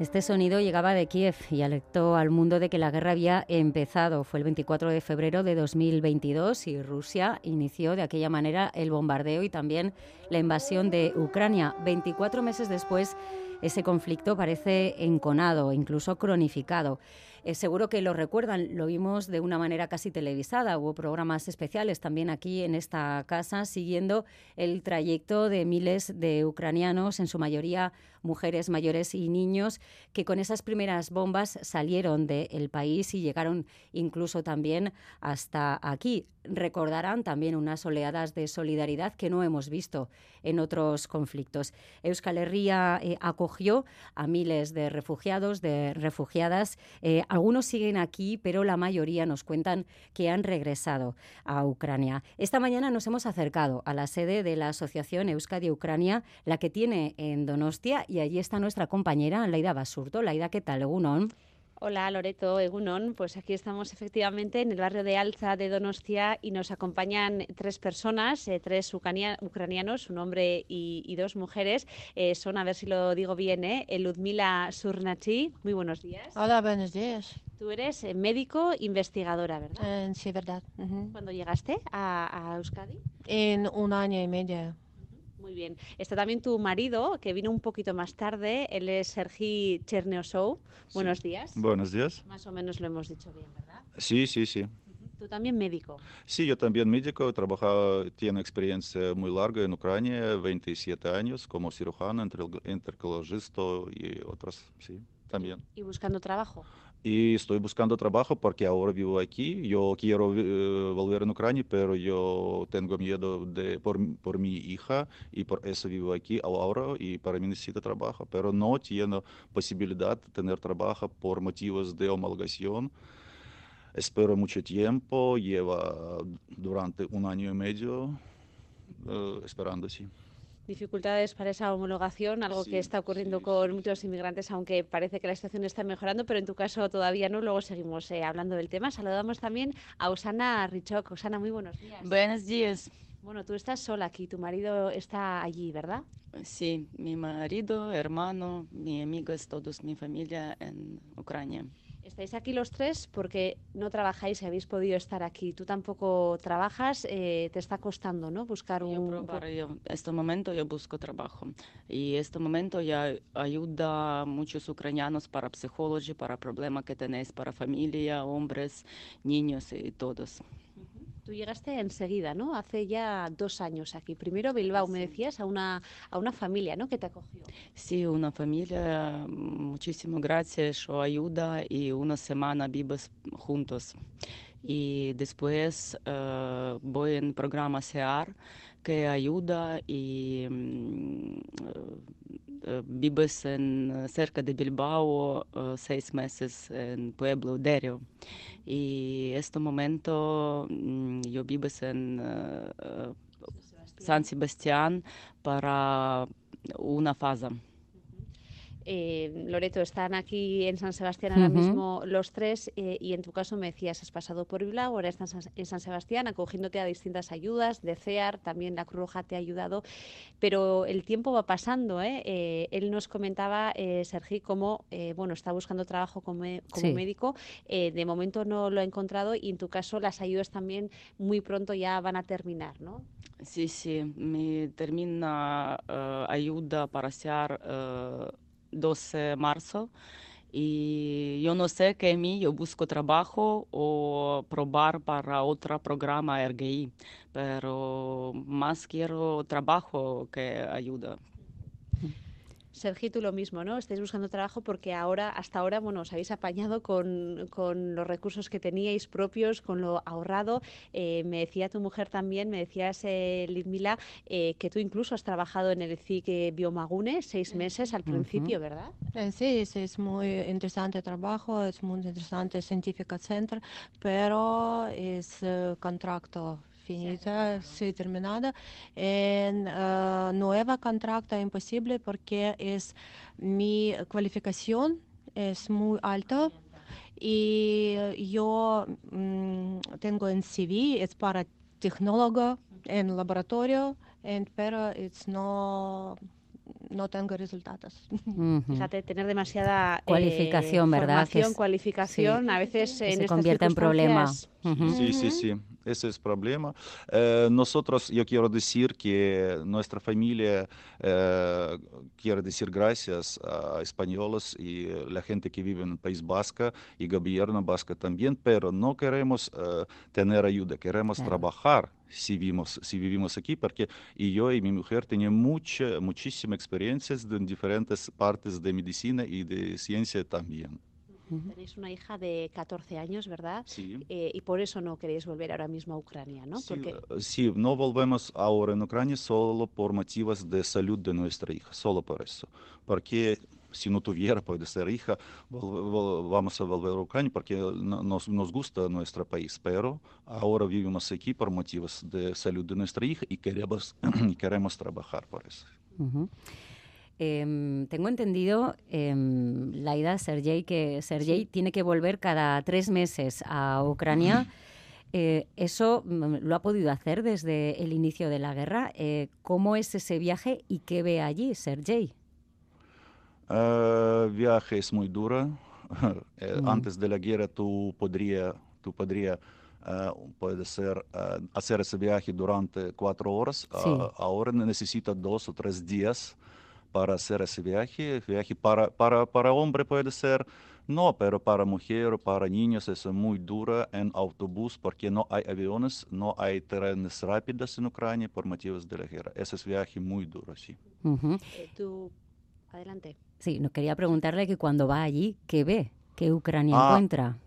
Este sonido llegaba de Kiev y alertó al mundo de que la guerra había empezado. Fue el 24 de febrero de 2022 y Rusia inició de aquella manera el bombardeo y también la invasión de Ucrania. 24 meses después, ese conflicto parece enconado, incluso cronificado. Eh, seguro que lo recuerdan, lo vimos de una manera casi televisada. Hubo programas especiales también aquí en esta casa siguiendo el trayecto de miles de ucranianos, en su mayoría mujeres mayores y niños, que con esas primeras bombas salieron del país y llegaron incluso también hasta aquí. Recordarán también unas oleadas de solidaridad que no hemos visto en otros conflictos. Euskal Herria eh, acogió a miles de refugiados, de refugiadas. Eh, algunos siguen aquí, pero la mayoría nos cuentan que han regresado a Ucrania. Esta mañana nos hemos acercado a la sede de la Asociación Euskadi Ucrania, la que tiene en Donostia, y allí está nuestra compañera Laida Basurto. Laida, ¿qué tal? Hola Loreto, Egunon. Pues aquí estamos efectivamente en el barrio de Alza de Donostia y nos acompañan tres personas, eh, tres ucranianos, un hombre y, dos mujeres. Eh, son, a ver si lo digo bien, eh, Ludmila Surnachi. Muy buenos días. Hola, buenos días. Tú eres médico investigadora, ¿verdad? sí, verdad. ¿Cuándo llegaste a, a Euskadi? En un año y medio. Muy bien. Está también tu marido, que vino un poquito más tarde. Él es Sergi Cherneosou. Buenos días. Buenos días. Más o menos lo hemos dicho bien, ¿verdad? Sí, sí, sí. ¿Tú también médico? Sí, yo también médico. Trabajado, tiene experiencia muy larga en Ucrania, 27 años como cirujano, intercologista y otras, sí, también. ¿Y buscando trabajo? Y estoy buscando trabajo porque ahora vivo aquí. Yo quiero eh, volver a Ucrania, pero yo tengo miedo de, por, por, mi hija y por eso vivo aquí ahora y para mí necesito trabajo, pero no tiene posibilidad de tener trabajo por motivos de homologación. Espero mucho tiempo, lleva durante un año y medio uh, esperando, sí dificultades para esa homologación, algo que está ocurriendo con muchos inmigrantes, aunque parece que la situación está mejorando, pero en tu caso todavía no. Luego seguimos eh, hablando del tema. Saludamos también a Osana Richoc. Osana, muy buenos días. Buenos días. Bueno, tú estás sola aquí, tu marido está allí, ¿verdad? Sí, mi marido, hermano, mi amigos, todos mi familia en Ucrania. Estáis aquí los tres porque no trabajáis y habéis podido estar aquí. Tú tampoco trabajas, eh, te está costando, ¿no? Buscar un. En este momento yo busco trabajo y este momento ya ayuda a muchos ucranianos para psicología, para problemas que tenéis para familia, hombres, niños y todos. Tú llegaste enseguida, ¿no? Hace ya dos años aquí. Primero Bilbao, me decías, a una, a una familia, ¿no? Que te acogió. Sí, una familia, muchísimas gracias, su ayuda y una semana vivimos juntos. Y después uh, voy en programa SEAR que ayuda y um, vives en, cerca de Bilbao seis meses en Pueblo Derio. Y este momento vivo en uh, San Sebastián para una fase. Eh, Loreto, están aquí en San Sebastián ahora mismo los tres eh, y en tu caso me decías, has pasado por Bilbao, ahora estás en San Sebastián acogiéndote a distintas ayudas de CEAR, también la Cruz Roja te ha ayudado, pero el tiempo va pasando. ¿eh? él nos comentaba, Sergi, cómo bueno, está buscando trabajo como, médico, de momento no lo ha encontrado y en tu caso las ayudas también muy pronto ya van a terminar, ¿no? Sí, sí, me termina ayuda para hacer 12 de marzo. Y yo no sé que a mí yo busco trabajo o probar para otro programa RGI, pero más quiero trabajo que ayuda. Sergio, tú lo mismo, ¿no? Estáis buscando trabajo porque ahora, hasta ahora, bueno, os habéis apañado con, con los recursos que teníais propios, con lo ahorrado. Eh, me decía tu mujer también, me decías, eh, Lidmila, eh, que tú incluso has trabajado en el CIC Biomagune seis meses al principio, ¿verdad? Sí, sí, es muy interesante trabajo, es muy interesante científico center, pero es contrato sí, terminada. En uh, nueva contrato imposible porque es mi cualificación es muy alta y yo mm, tengo en CV, es para tecnólogo en laboratorio, and, pero it's no no tengo resultados. Ujú. Fíjate, tener demasiada eh, Cualificación, ¿verdad? Que formación, es- cualificación, sí, a veces que en se convierte en problema. circunstancias- Ujú. Sí, sí, sí, ese es problema. Eh, nosotros, yo quiero decir que nuestra familia eh, quiere decir gracias a españoles y eh, la gente que vive en el País Vasco y gobierno vasco también, pero no queremos eh, tener ayuda, queremos Claro. trabajar si vivimos, si vivimos aquí, porque y yo y mi mujer tenían mucha, muchísimas experiencias en diferentes partes de medicina y de ciencia también. Tenéis una hija de 14 años, ¿verdad? Sí. Eh, y por eso no queréis volver ahora mismo a Ucrania, ¿no? Sí, Porque eh, sí, no volvemos ahora en Ucrania solo por motivos de salud de nuestra hija, solo por eso. Porque si no tuviera, puede ser hija, vol- vol- vamos a volver a Ucrania porque no- nos, nos gusta nuestro país, pero ahora vivimos aquí por motivos de salud de nuestra hija y queremos, y queremos trabajar por eso. Ujú. Em, tengo entendido, em, Laida, Sergei, que Sergei tiene que volver cada tres meses a Ucrania. Eh, ¿Eso mm, lo ha podido hacer desde el inicio de la guerra? Eh, ¿Cómo es ese viaje y qué ve allí, Sergei? Eh, viaje es muy duro. Eh, Mm. Antes de la guerra tú podría, tú podría, eh, puede ser, eh, hacer ese viaje durante cuatro horas. Sí. Ah, ahora necesita dos o tres días para hacer ese viaje. Viaje para, para, para hombre puede ser, no, pero para mujer para niños es muy duro en autobús porque no hay aviones, no hay trenes rápidos en Ucrania por motivos de la guerra. Ese es viaje muy duro, sí. Eh, tú, adelante. Sí, no quería preguntarle que cuando va allí, ¿qué ve? ¿Qué Ucrania Ah, encuentra?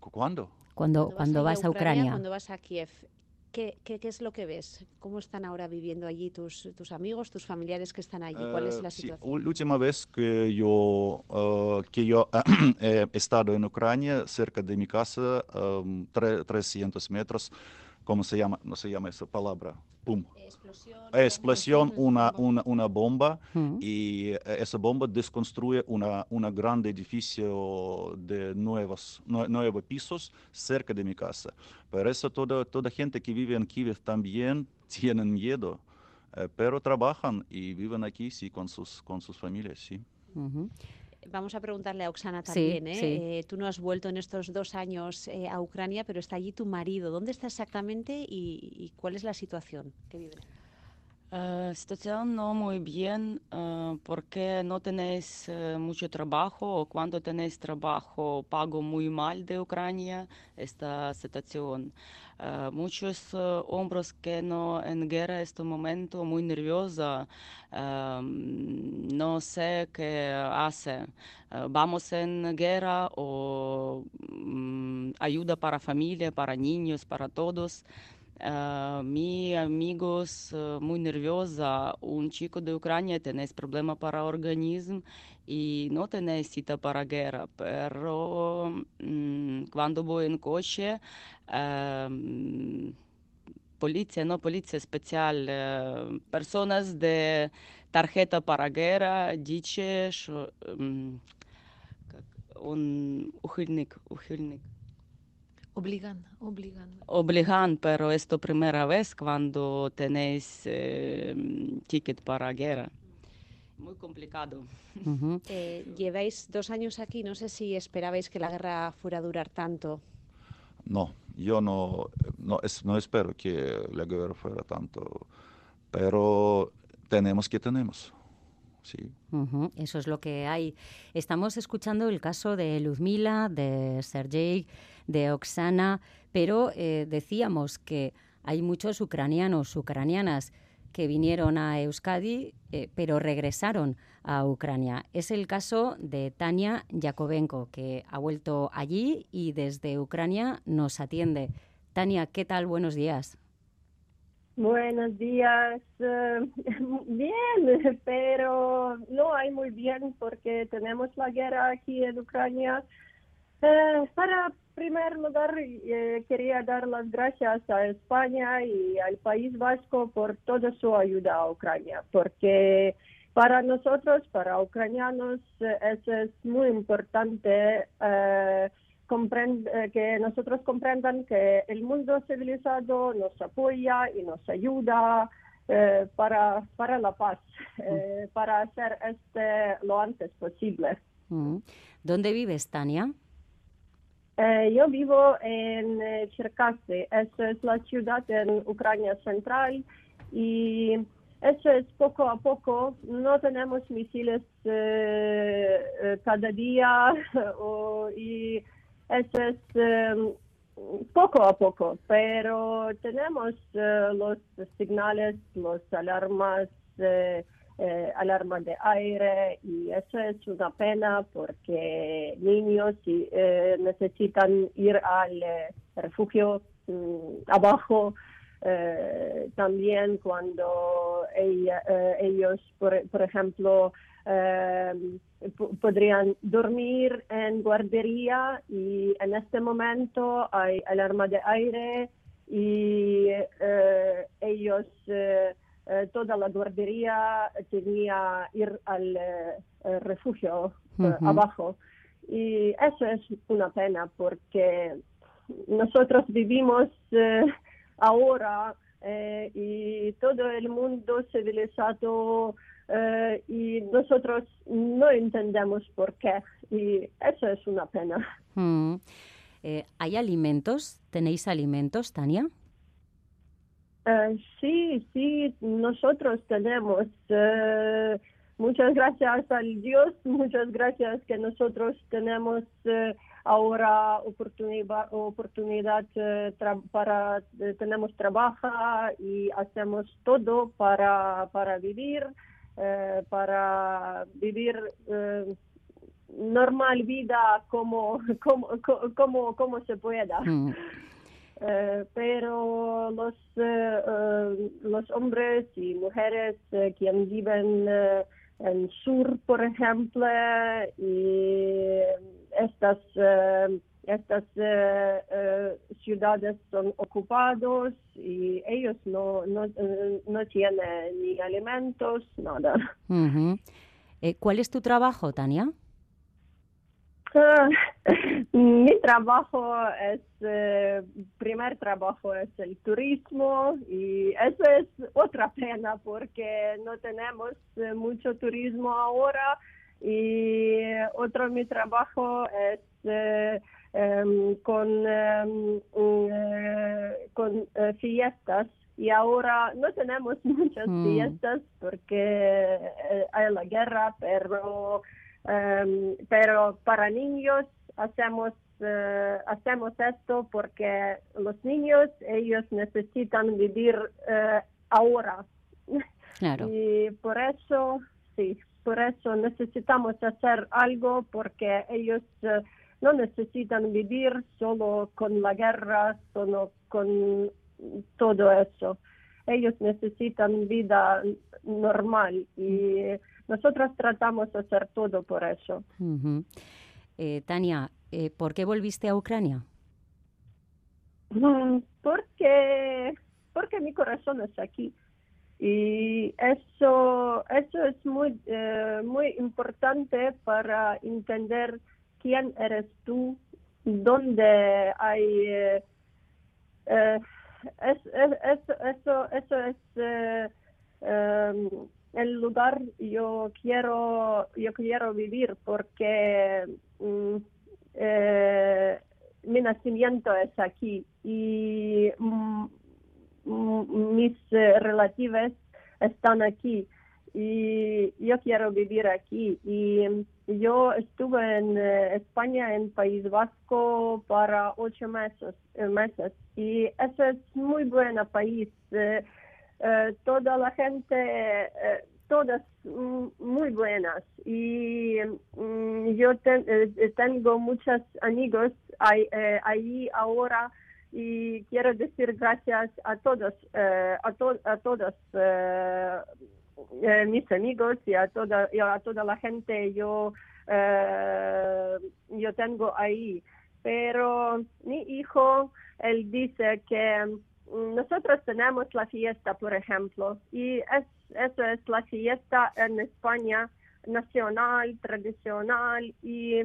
¿Cu- ¿Cuándo? Cuando, cuando vas a Ucrania. Cuando vas a Kiev, ¿qué, qué, qué es lo que ves? ¿Cómo están ahora viviendo allí tus, tus amigos, tus familiares que están allí? ¿Cuál es Eh, la sí, situación? la última vez que yo, eh, que yo he estado en Ucrania, cerca de mi casa, um, tre- 300 metros, ¿cómo se llama? No se llama esa palabra. Pum. Explosión. Explosión, bomba. una, una, una bomba Ujú. y eh, esa bomba desconstruye una, una grande edificio de nuevos, nue- nueve pisos cerca de mi casa. Por eso toda, toda gente que vive en Kiev también tienen miedo, eh, pero trabajan y viven aquí sí, con, sus, con sus familias. Sí. Ujú. Vamos a preguntarle a Oksana Sí, también. ¿eh? sí. Eh, tú no has vuelto en estos dos años eh, a Ucrania, pero está allí tu marido. ¿Dónde está exactamente y, y cuál es la situación que vive? Eh, situación no muy bien eh, porque no tenéis eh, mucho trabajo o cuando tenéis trabajo pago muy mal de Ucrania esta situación. Eh, muchos hombres que no en guerra en este momento muy nerviosa, eh, no sé qué hace. Vamos en guerra o mm, ayuda para familia, para niños, para todos. Uh, mi amigos uh, muy nerviosa, un chico de Ucrania tenéis problema para organismo y no tenéis cita para guerra, pero mm, cuando voy en coche, um, no policía especial, uh, personas de tarjeta para guerra, dice, um, ухильник, ухильник. Obligan, obligan. obligan, pero es tu primera vez cuando tenéis eh, ticket para guerra. Muy complicado. Ujú. Eh, lleváis dos años aquí, no sé si esperabais que la guerra fuera a durar tanto. No, yo no, no, es- no espero que la guerra fuera tanto, pero tenemos que tenemos. Sí. Ujú, Eso es lo que hay. Estamos escuchando el caso de Luzmila, de Sergei, de Oksana, pero eh, decíamos que hay muchos ucranianos, ucranianas que vinieron a Euskadi, eh, pero regresaron a Ucrania. Es el caso de Tania Yakovenko, que ha vuelto allí y desde Ucrania nos atiende. Tania, ¿qué tal? Buenos días. Buenos días. eh, bien, pero no hay muy bien porque tenemos la guerra aquí en Ucrania. Para primer lugar, eh, quería dar las gracias a España y al País Vasco por toda su ayuda a Ucrania, porque para nosotros, para ucranianos, eh, eso es muy importante. eh, eh, que nosotros comprendan que el mundo civilizado nos apoya y nos ayuda eh, para, para la paz, eh, para hacer este lo antes posible. Mm. ¿Dónde vives, Tania? Eh, yo vivo en eh, Cherkasy, esa es la ciudad en Ucrania central y eso es poco a poco, no tenemos misiles eh, eh, cada día o- y eso es eh, poco a poco, pero tenemos eh, los señales, los alarmas, eh, eh, alarma de aire y eso es una pena porque niños eh, necesitan ir al eh, refugio mm, abajo. eh, también cuando ella- eh, ellos, por, por ejemplo, po- podrían dormir en guardería y en este momento hay alarma de aire y ellos, eh, toda la guardería tenía ir al eh, eh, refugio abajo. Y eso es una pena porque nosotros vivimos ahora y todo el mundo civilizado y nosotros no entendemos por qué y eso es una pena. Mm. Eh, ¿Hay alimentos? ¿Tenéis alimentos, Tania? Eh, sí, sí, nosotros tenemos. eh, muchas gracias al Dios, muchas gracias que nosotros tenemos eh, ahora oportunidad, oportunidad para, tenemos trabajo y hacemos todo para, para vivir, para vivir normal vida como, como, co- como, como se pueda. Mm. Eh, pero los, eh, eh, los hombres y mujeres eh, que viven en sur, por ejemplo, y estas, estas ciudades son ocupados y ellos no, no, no tienen ni alimentos, nada. ¿Cuál es tu trabajo, Tania? Mi trabajo es, eh, primer trabajo es el turismo y eso es otra pena porque no tenemos eh, mucho turismo ahora y otro mi trabajo es eh, em, con, em, eh, con fiestas y ahora no tenemos muchas Mm. fiestas porque hay la guerra, pero Em, pero para niños hacemos eh, hacemos esto porque los niños ellos necesitan vivir eh, ahora. Claro. y por eso sí por eso necesitamos hacer algo porque ellos eh, no necesitan vivir solo con la guerra solo con todo eso. Ellos necesitan vida normal y nosotros tratamos de hacer todo por eso. Eh, Tania, eh, ¿por qué volviste a Ucrania? Mm, Porque, porque mi corazón es aquí. Y eso, eso es muy, eh, muy importante para entender quién eres tú, dónde hay... eh, es- es- eso, eso, eso es eh, em, el lugar yo quiero yo quiero vivir porque mm, eh, mi nacimiento es aquí y mm, mm, mis eh, relativos están aquí y yo quiero vivir aquí y yo estuve en eh, España en País Vasco para ocho meses eh, meses y eso es muy buen país eh, toda la gente eh, todas muy buenas. Y mm, yo ten- eh, tengo muchos amigos ahí, eh, ahí ahora. Y quiero decir gracias a todos a, to- a mis amigos y a toda y a toda la gente. Yo yo tengo ahí. Pero mi hijo él dice que nosotros tenemos la fiesta por ejemplo y es eso es la fiesta en España nacional tradicional y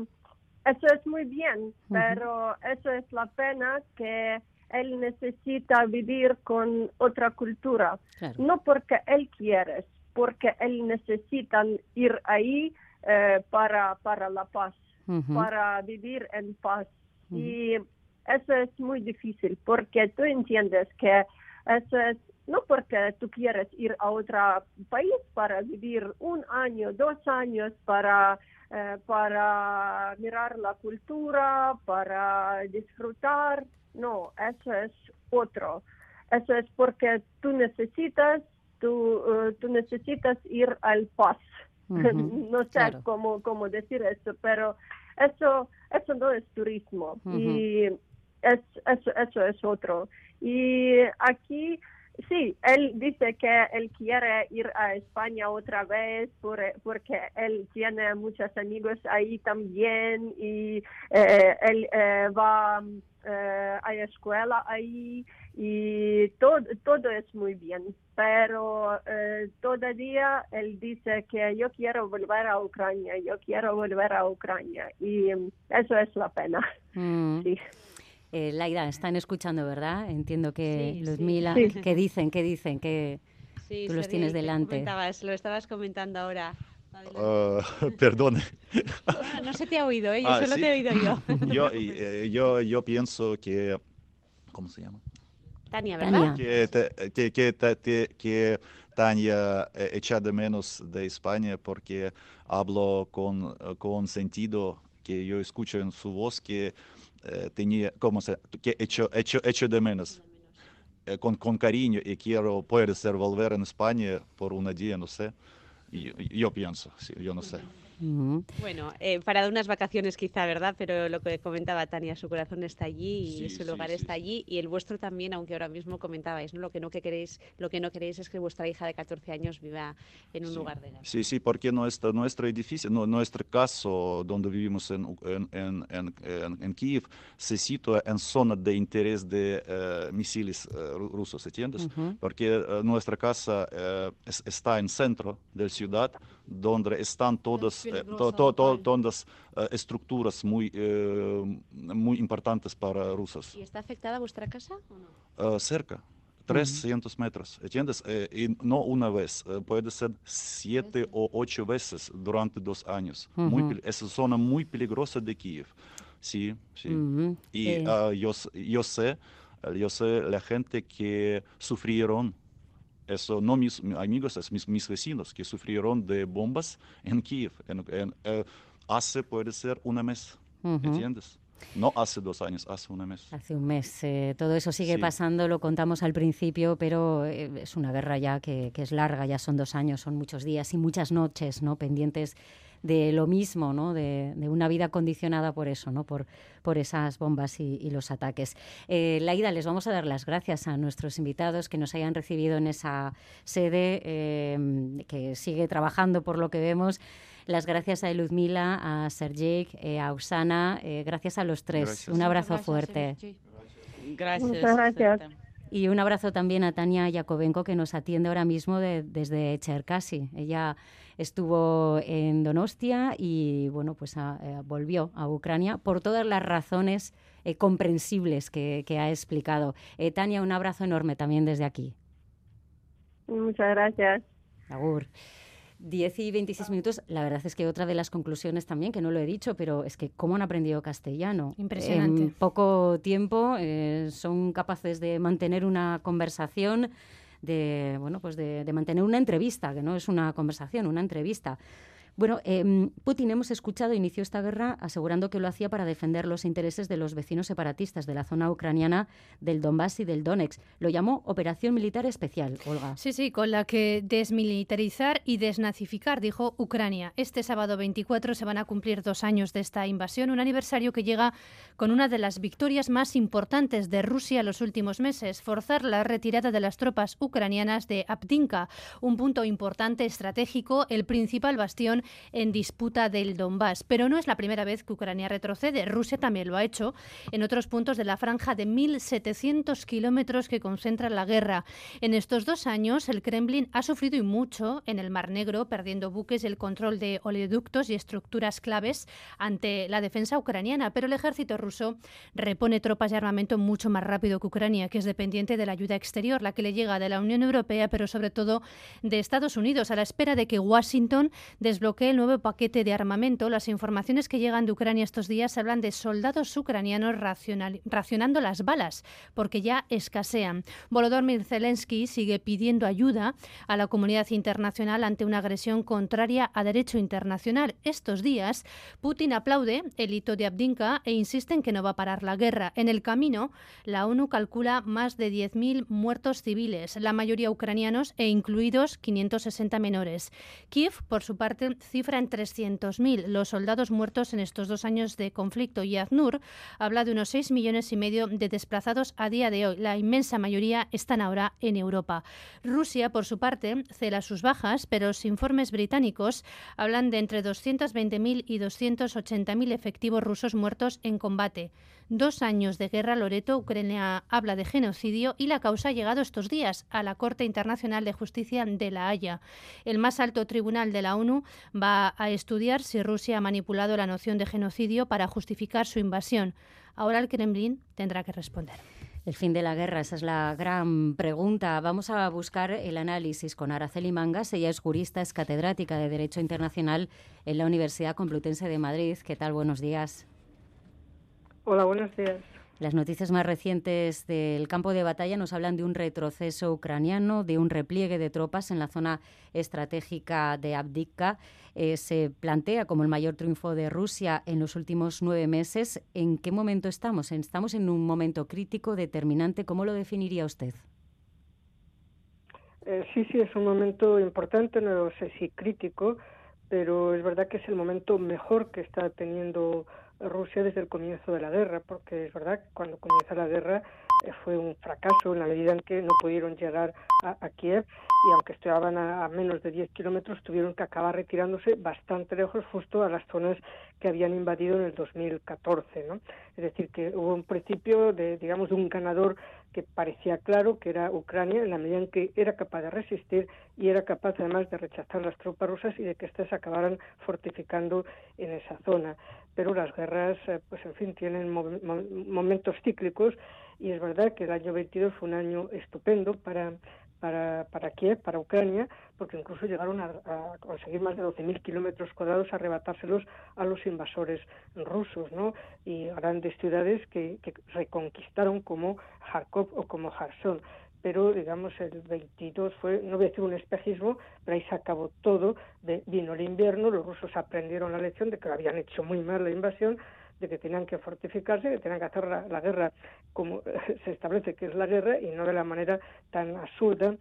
eso es muy bien, pero eso es la pena que él necesita vivir con otra cultura, Claro. no porque él quiere, porque él necesita ir ahí eh, para, para la paz, para vivir en paz. Y eso es muy difícil, porque tú entiendes que eso es no porque tú quieres ir a otro país para vivir un año, dos años, para, eh, para mirar la cultura, para disfrutar. No, eso es otro. Eso es porque tú necesitas, tú, eh, tú necesitas ir al paz. No sé claro. cómo, cómo decir eso, pero eso, eso no es turismo. Y es, eso, eso es otro. Y aquí, sí, él dice que él quiere ir a España otra vez por- porque él tiene muchos amigos ahí también y eh, él eh, va eh, a la escuela ahí y todo, todo es muy bien, pero eh, todavía él dice que yo quiero volver a Ucrania, yo quiero volver a Ucrania y eso es la pena. Mm. Sí. Eh, Laida, están escuchando, ¿verdad? Entiendo que Sí, sí. Luzmila, Sí. ¿qué dicen? ¿Qué dicen? que Sí, Tú los tienes ¿qué delante. comentabas? Lo estabas comentando ahora. Ah, perdone. No se te ha oído, ¿eh? Yo Ah, solo ¿sí? te he oído yo. Yo, eh, yo, yo pienso que... ¿Cómo se llama? Tania, ¿verdad? Tania. que, te- que, que, que Tania eh, echa de menos de España porque hablo con, con sentido que yo escucho en su voz que tenía, ¿cómo se que hecho, hecho, hecho de menos. Eh, con, con cariño y quiero, poder volver en España por un día, no sé. Y- yo pienso, sí, yo no sé. Ujú. Bueno, eh, para unas vacaciones quizá, ¿verdad? Pero lo que comentaba Tania, su corazón está allí y Sí, su lugar sí, está sí. allí y el vuestro también, aunque ahora mismo comentabais, ¿no? Lo que no que queréis, lo que no queréis es que vuestra hija de 14 años viva en un Sí. lugar de guerra. Sí, sí, porque nuestro, nuestro edificio, no, nuestro caso donde vivimos en, en, en, en, en- en Kiev, se sitúa en zona de interés de eh, misiles eh, ru- rusos, ¿entiendes? Ujú. Porque eh, nuestra casa es- está en centro de la ciudad, donde están todas, eh, to- to- to- todas eh, estructuras muy, eh, muy importantes para rusos. ¿Y está afectada vuestra casa o no? Eh, cerca. 300 metros, ¿entiendes? Eh, y no una vez, eh, puede ser siete o ocho veces durante dos años. Muy Ujú. pel- es una zona muy peligrosa de Kiev. Sí, sí. Ujú. Y Eh, ah, yo, yo sé, yo sé la gente que sufrieron, eso no mis amigos, es mis, mis vecinos que sufrieron de bombas en Kiev. En, en, eh, hace, puede ser, un mes, ujú. ¿entiendes? No hace dos años, hace un mes. Hace un mes. eh, todo eso sigue Sí. pasando, lo contamos al principio, pero eh, es una guerra ya que, que es larga, ya son dos años, son muchos días y muchas noches, ¿no? Pendientes de lo mismo, ¿no? De, de una vida condicionada por eso, ¿no? Por, por esas bombas y, y los ataques. Eh, Laida, les vamos a dar las gracias a nuestros invitados que nos hayan recibido en esa sede, eh, que sigue trabajando por lo que vemos. Las gracias a Ludmila, a Sergej, eh, a Usana, eh, gracias a los tres. Gracias. Un abrazo Gracias, fuerte. Sergei. Gracias. Muchas gracias. Y un abrazo también a Tania Yakovenko, que nos atiende ahora mismo de- desde Cherkasy. Ella estuvo en Donostia y bueno, pues a- eh, volvió a Ucrania por todas las razones eh, comprensibles que, que ha explicado. Eh, Tania, un abrazo enorme también desde aquí. Muchas gracias. Agur. 10 y 26 minutos. La verdad es que otra de las conclusiones también, que no lo he dicho, pero es que cómo han aprendido castellano. Impresionante. En poco tiempo eh, son capaces de mantener una conversación, de, bueno, pues de, de mantener una entrevista, que no es una conversación, una entrevista. Bueno, em, Putin hemos escuchado inició esta guerra asegurando que lo hacía para defender los intereses de los vecinos separatistas de la zona ucraniana del Donbass y del Donetsk. Lo llamó Operación Militar Especial, Olga. Sí, sí, con la que desmilitarizar y desnazificar, dijo Ucrania. Este sábado 24 se van a cumplir dos años de esta invasión, un aniversario que llega con una de las victorias más importantes de Rusia en los últimos meses, forzar la retirada de las tropas ucranianas de Abdinka, un punto importante estratégico, el principal bastión en disputa del Donbass. Pero no es la primera vez que Ucrania retrocede. Rusia también lo ha hecho en otros puntos de la franja de 1.700 kilómetros que concentra la guerra. En estos dos años, el Kremlin ha sufrido y mucho en el Mar Negro, perdiendo buques y el control de oleoductos y estructuras claves ante la defensa ucraniana. Pero el ejército ruso repone tropas y armamento mucho más rápido que Ucrania, que es dependiente de la ayuda exterior, la que le llega de la Unión Europea, pero sobre todo de Estados Unidos, a la espera de que Washington desbloquee el nuevo paquete de armamento. Las informaciones que llegan de Ucrania estos días hablan de soldados ucranianos racionando las balas, porque ya escasean. Volodymyr Zelensky sigue pidiendo ayuda a la comunidad internacional ante una agresión contraria a derecho internacional. Estos días, Putin aplaude el hito de Abdinka e insiste en que no va a parar la guerra. En el camino, la ONU calcula más de 10.000 muertos civiles, la mayoría ucranianos e incluidos 560 menores. Kiev, por su parte, cifra en 300.000 los soldados muertos en estos dos años de conflicto y ACNUR habla de unos 6 millones y medio de desplazados a día de hoy. La inmensa mayoría están ahora en Europa. Rusia, por su parte, cela sus bajas, pero los informes británicos hablan de entre 220.000 y 280.000 efectivos rusos muertos en combate. Dos años de guerra, Loreto, Ucrania habla de genocidio y la causa ha llegado estos días a la Corte Internacional de Justicia de La Haya. El más alto tribunal de la ONU va a estudiar si Rusia ha manipulado la noción de genocidio para justificar su invasión. Ahora el Kremlin tendrá que responder. El fin de la guerra, esa es la gran pregunta. Vamos a buscar el análisis con Araceli Mangas. Ella es jurista, es catedrática de Derecho Internacional en la Universidad Complutense de Madrid. ¿Qué tal? Buenos días. Hola, buenos días. Las noticias más recientes del campo de batalla nos hablan de un retroceso ucraniano, de un repliegue de tropas en la zona estratégica de Abdika. Eh, se plantea como el mayor triunfo de Rusia en los últimos nueve meses. ¿En qué momento estamos? ¿Estamos en un momento crítico, determinante? ¿Cómo lo definiría usted? Eh, sí, sí, es un momento importante, no sé si crítico, pero es verdad que es el momento mejor que está teniendo Rusia desde el comienzo de la guerra, porque es verdad que cuando comienza la guerra eh, fue un fracaso en la medida en que no pudieron llegar a, Kiev y aunque estaban a, menos de 10 kilómetros tuvieron que acabar retirándose bastante lejos justo a las zonas que habían invadido en el 2014, ¿no? Es decir, que hubo un principio de, digamos, de un ganador que parecía claro que era Ucrania en la medida en que era capaz de resistir y era capaz además de rechazar las tropas rusas y de que éstas acabaran fortificando en esa zona. Pero las guerras, eh, pues en fin, tienen momentos cíclicos y es verdad que el año 22 fue un año estupendo para, para, para Kiev, para Ucrania, porque incluso llegaron a, conseguir más de 12.000 kilómetros cuadrados, arrebatárselos a los invasores rusos, ¿no? Y grandes ciudades que, reconquistaron como Kharkov o como Kherson pero digamos el 22 fue, no voy a decir un espejismo, pero ahí se acabó todo, de, vino el invierno, los rusos aprendieron la lección de que habían hecho muy mal la invasión, de que tenían que fortificarse, que tenían que hacer la guerra como se establece que es la guerra y no de la manera tan absurda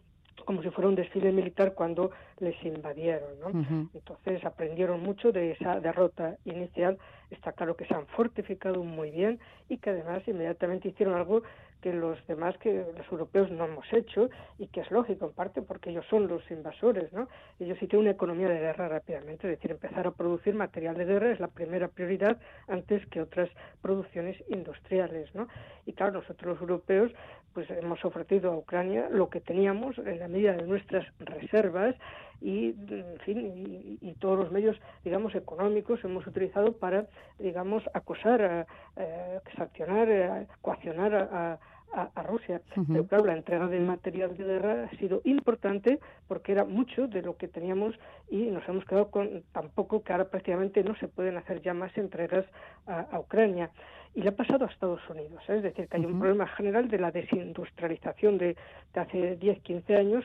como si fuera un desfile militar cuando les invadieron. ¿no? Entonces aprendieron mucho de esa derrota inicial. Está claro que se han fortificado muy bien y que además inmediatamente hicieron algo que los demás, que los europeos no hemos hecho y que es lógico en parte porque ellos son los invasores. ¿no? Ellos hicieron una economía de guerra rápidamente, es decir, empezar a producir material de guerra es la primera prioridad antes que otras producciones industriales. ¿no? Y claro, nosotros los europeos pues hemos ofrecido a Ucrania lo que teníamos en la medida de nuestras reservas y en fin y, todos los medios digamos económicos hemos utilizado para digamos acosar a, eh, sancionar a, coaccionar a, a, Rusia. Pero claro, la entrega del material de guerra ha sido importante porque era mucho de lo que teníamos y nos hemos quedado con tan poco que ahora prácticamente no se pueden hacer ya más entregas a, Ucrania. Y le ha pasado a Estados Unidos, ¿eh? es decir, que hay un problema general de la desindustrialización de, de hace 10, 15 años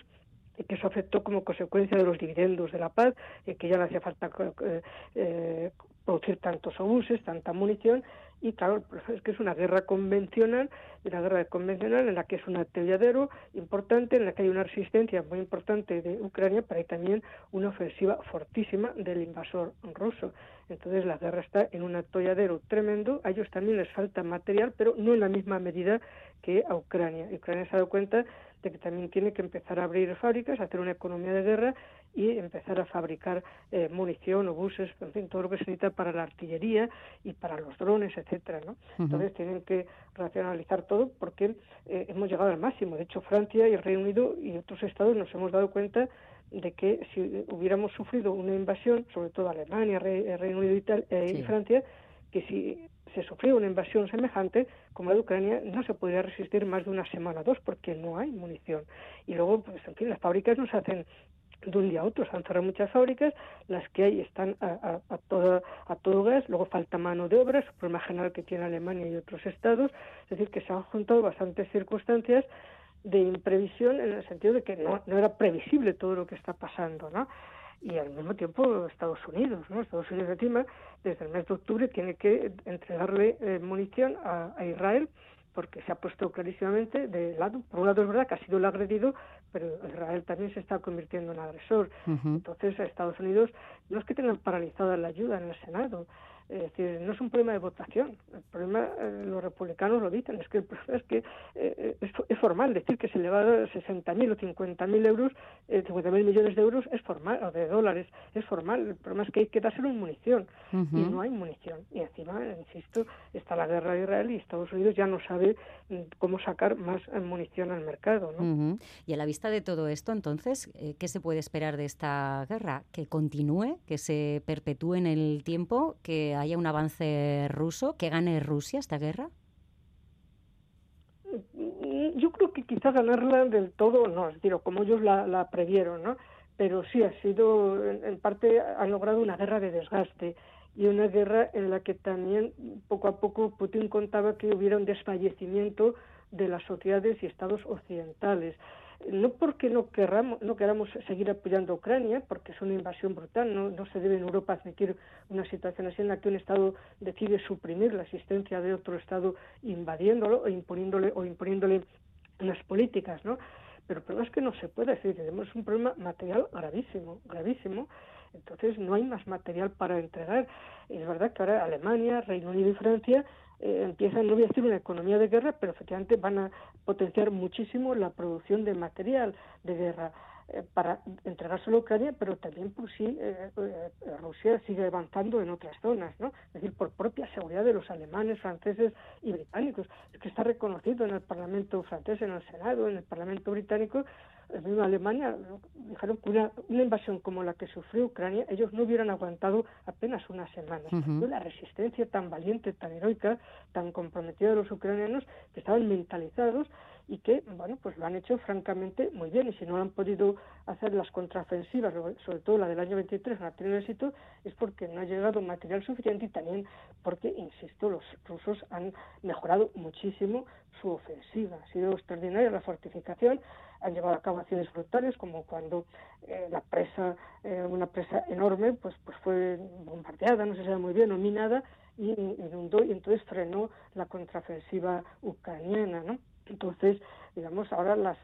que eso afectó como consecuencia de los dividendos de la paz, y que ya no hacía falta eh, eh, producir tantos obuses, tanta munición, y claro, es que es una guerra convencional, una guerra convencional en la que es un atolladero importante, en la que hay una resistencia muy importante de Ucrania, pero hay también una ofensiva fortísima del invasor ruso. Entonces la guerra está en un atolladero tremendo, a ellos también les falta material, pero no en la misma medida que a Ucrania. Ucrania se ha dado cuenta de que también tiene que empezar a abrir fábricas, hacer una economía de guerra y empezar a fabricar eh, munición, obuses, en fin, todo lo que se necesita para la artillería y para los drones, etcétera, ¿no? Entonces tienen que racionalizar todo porque eh, hemos llegado al máximo. De hecho, Francia y el Reino Unido y otros estados nos hemos dado cuenta de que si hubiéramos sufrido una invasión, sobre todo Alemania, Reino Unido y, tal, y Francia, que si se sufrió una invasión semejante como la de Ucrania, no se podría resistir más de una semana o dos porque no hay munición. Y luego, pues, en fin, las fábricas no se hacen de un día a otro. Se han cerrado muchas fábricas, las que hay están a, a, todo, a todo gas, luego falta mano de obra, es un problema general que tiene Alemania y otros estados, es decir, que se han juntado bastantes circunstancias de imprevisión en el sentido de que no, no era previsible todo lo que está pasando, ¿no? Y al mismo tiempo Estados Unidos, ¿no? Estados Unidos encima desde el mes de octubre tiene que entregarle eh, munición a, Israel porque se ha puesto clarísimamente de lado. Por un lado es verdad que ha sido el agredido, pero Israel también se está convirtiendo en agresor. Entonces, Estados Unidos no es que tengan paralizada la ayuda en el Senado, es decir, no es un problema de votación. El problema, eh, los republicanos lo dicen, es que el problema es que eh, es, formal. Decir que se le va a dar 60.000 o 50.000 euros, eh, 50.000 millones de euros es formal, o de dólares, es formal. El problema es que hay que dárselo en munición y no hay munición. Y encima, insisto, está la guerra de Israel y Estados Unidos ya no sabe mm, cómo sacar más munición al mercado. ¿no? Y a la vista de todo esto, entonces, eh, ¿qué se puede esperar de esta guerra? ¿Que continúe, que se perpetúe en el tiempo, que haya un avance ruso, que gane Rusia esta guerra? Yo creo que quizá ganarla del todo no, es decir, como ellos la, previeron, ¿no? Pero sí ha sido, en, parte, han logrado una guerra de desgaste y una guerra en la que también poco a poco Putin contaba que hubiera un desfallecimiento de las sociedades y estados occidentales no porque no queramos, no queramos seguir apoyando a Ucrania, porque es una invasión brutal, no, no se debe en Europa admitir una situación así en la que un Estado decide suprimir la existencia de otro Estado invadiéndolo o imponiéndole o imponiéndole unas políticas, ¿no? Pero el problema es que no se puede decir, tenemos un problema material gravísimo, gravísimo, entonces no hay más material para entregar. es verdad que ahora Alemania, Reino Unido y Francia eh, empiezan, no voy a decir una economía de guerra, pero efectivamente van a potenciar muchísimo la producción de material de guerra eh, para entregárselo a Ucrania, pero también por si eh, Rusia sigue avanzando en otras zonas, ¿no? Es decir, por propia seguridad de los alemanes, franceses y británicos. Que está reconocido en el Parlamento francés, en el Senado, en el Parlamento británico, en misma Alemania dijeron que una, invasión como la que sufrió Ucrania, ellos no hubieran aguantado apenas unas semanas. La resistencia tan valiente, tan heroica, tan comprometida de los ucranianos, que estaban mentalizados y que, bueno, pues lo han hecho francamente muy bien. Y si no han podido hacer las contraofensivas, sobre todo la del año 23, no ha tenido éxito, es porque no ha llegado material suficiente y también porque, insisto, los rusos han mejorado muchísimo su ofensiva. Ha sido extraordinaria la fortificación, han llevado a cabo acciones brutales, como cuando eh, la presa, eh, una presa enorme, pues, pues fue bombardeada, no se sabe muy bien, o minada, y inundó y entonces frenó la contraofensiva ucraniana, ¿no? Entonces, digamos, ahora las,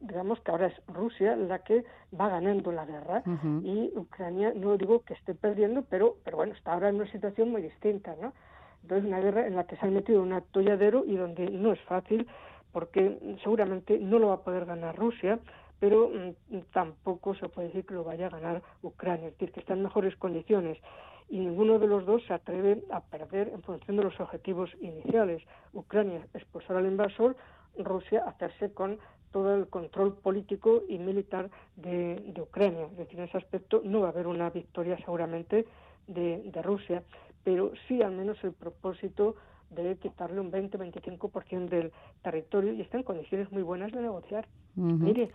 digamos que ahora es Rusia la que va ganando la guerra y Ucrania no digo que esté perdiendo, pero pero bueno, está ahora en una situación muy distinta, ¿no? Entonces, una guerra en la que se han metido un atolladero y donde no es fácil porque seguramente no lo va a poder ganar Rusia, pero mm, tampoco se puede decir que lo vaya a ganar Ucrania, es decir, que está en mejores condiciones y ninguno de los dos se atreve a perder en función de los objetivos iniciales. Ucrania expulsar al invasor, Rusia hacerse con todo el control político y militar de, Ucrania. Es decir, en ese aspecto no va a haber una victoria seguramente de, Rusia, pero sí al menos el propósito de quitarle un 20-25% del territorio y está en condiciones muy buenas de negociar. Mire,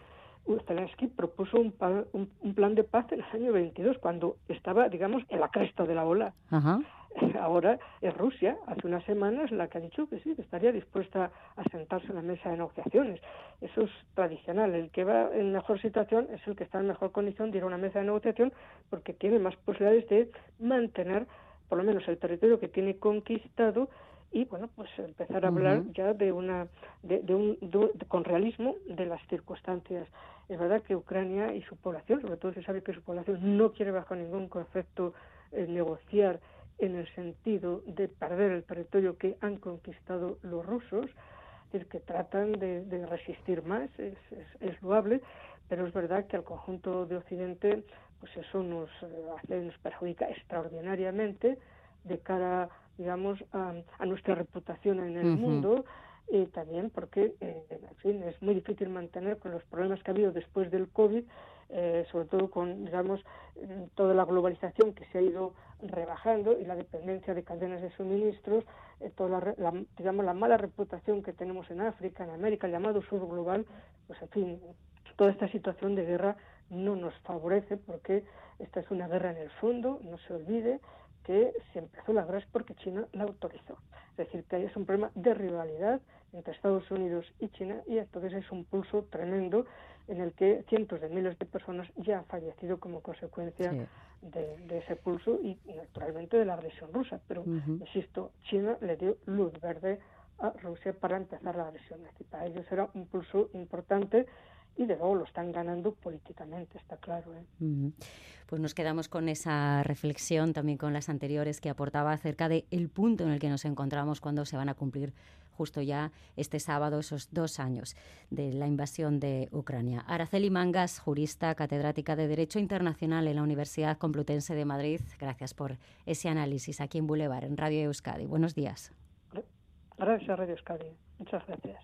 Zelensky propuso un, un, plan de paz en el año 22, cuando estaba, digamos, en la cresta de la ola. Ahora es Rusia, hace unas semanas, la que ha dicho que sí, que estaría dispuesta a sentarse en la mesa de negociaciones. Eso es tradicional. El que va en mejor situación es el que está en mejor condición de ir a una mesa de negociación porque tiene más posibilidades de mantener, por lo menos, el territorio que tiene conquistado y bueno pues empezar a hablar ya de una de, un con realismo de las circunstancias. Es verdad que Ucrania y su población sobre todo se sabe que su población no quiere bajo ningún concepto eh, negociar en el sentido de perder el territorio que han conquistado los rusos es decir que tratan de, resistir más es, es, loable pero es verdad que al conjunto de Occidente, pues eso nos eh, hace, nos perjudica extraordinariamente de cara, digamos, a, nuestra reputación en el mundo y también porque, eh, en fin, es muy difícil mantener con los problemas que ha habido después del COVID, eh, sobre todo con, digamos, toda la globalización que se ha ido rebajando y la dependencia de cadenas de suministros, eh, toda la, digamos, la mala reputación que tenemos en África, en América, el llamado sur global, pues en fin, toda esta situación de guerra no nos favorece porque esta es una guerra en el fondo, no se olvide que si empezó la guerra es porque China la autorizó. Es decir, que es un problema de rivalidad entre Estados Unidos y China y entonces es un pulso tremendo en el que cientos de miles de personas ya han fallecido como consecuencia de, ese pulso y naturalmente de la agresión rusa. Pero, insisto, China le dio luz verde a Rusia para empezar la agresión. Es para ellos era un pulso importante y de luego lo están ganando políticamente, está claro. ¿eh? Pues nos quedamos con esa reflexión, también con las anteriores que aportaba acerca de el punto en el que nos encontramos cuando se van a cumplir justo ya este sábado esos dos años de la invasión de Ucrania. Araceli Mangas, jurista, catedrática de Derecho Internacional en la Universidad Complutense de Madrid, gracias por ese análisis aquí en Boulevard, en Radio Euskadi. Buenos días. Gracias, Radio Euskadi. Muchas gracias.